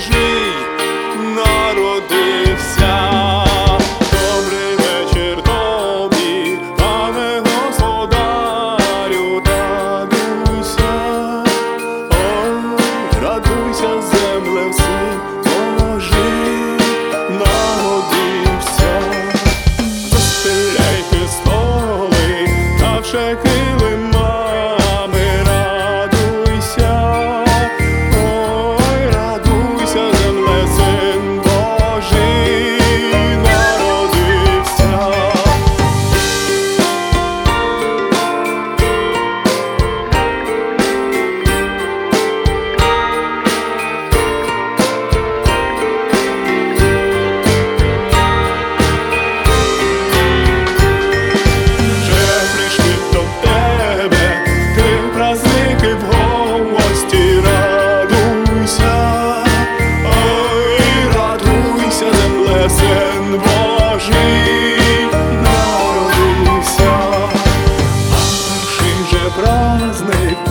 Божий народився. Добрий вечір тобі, пане господарю, радуйся, ой, радуйся. Син Божий народився, а же праздник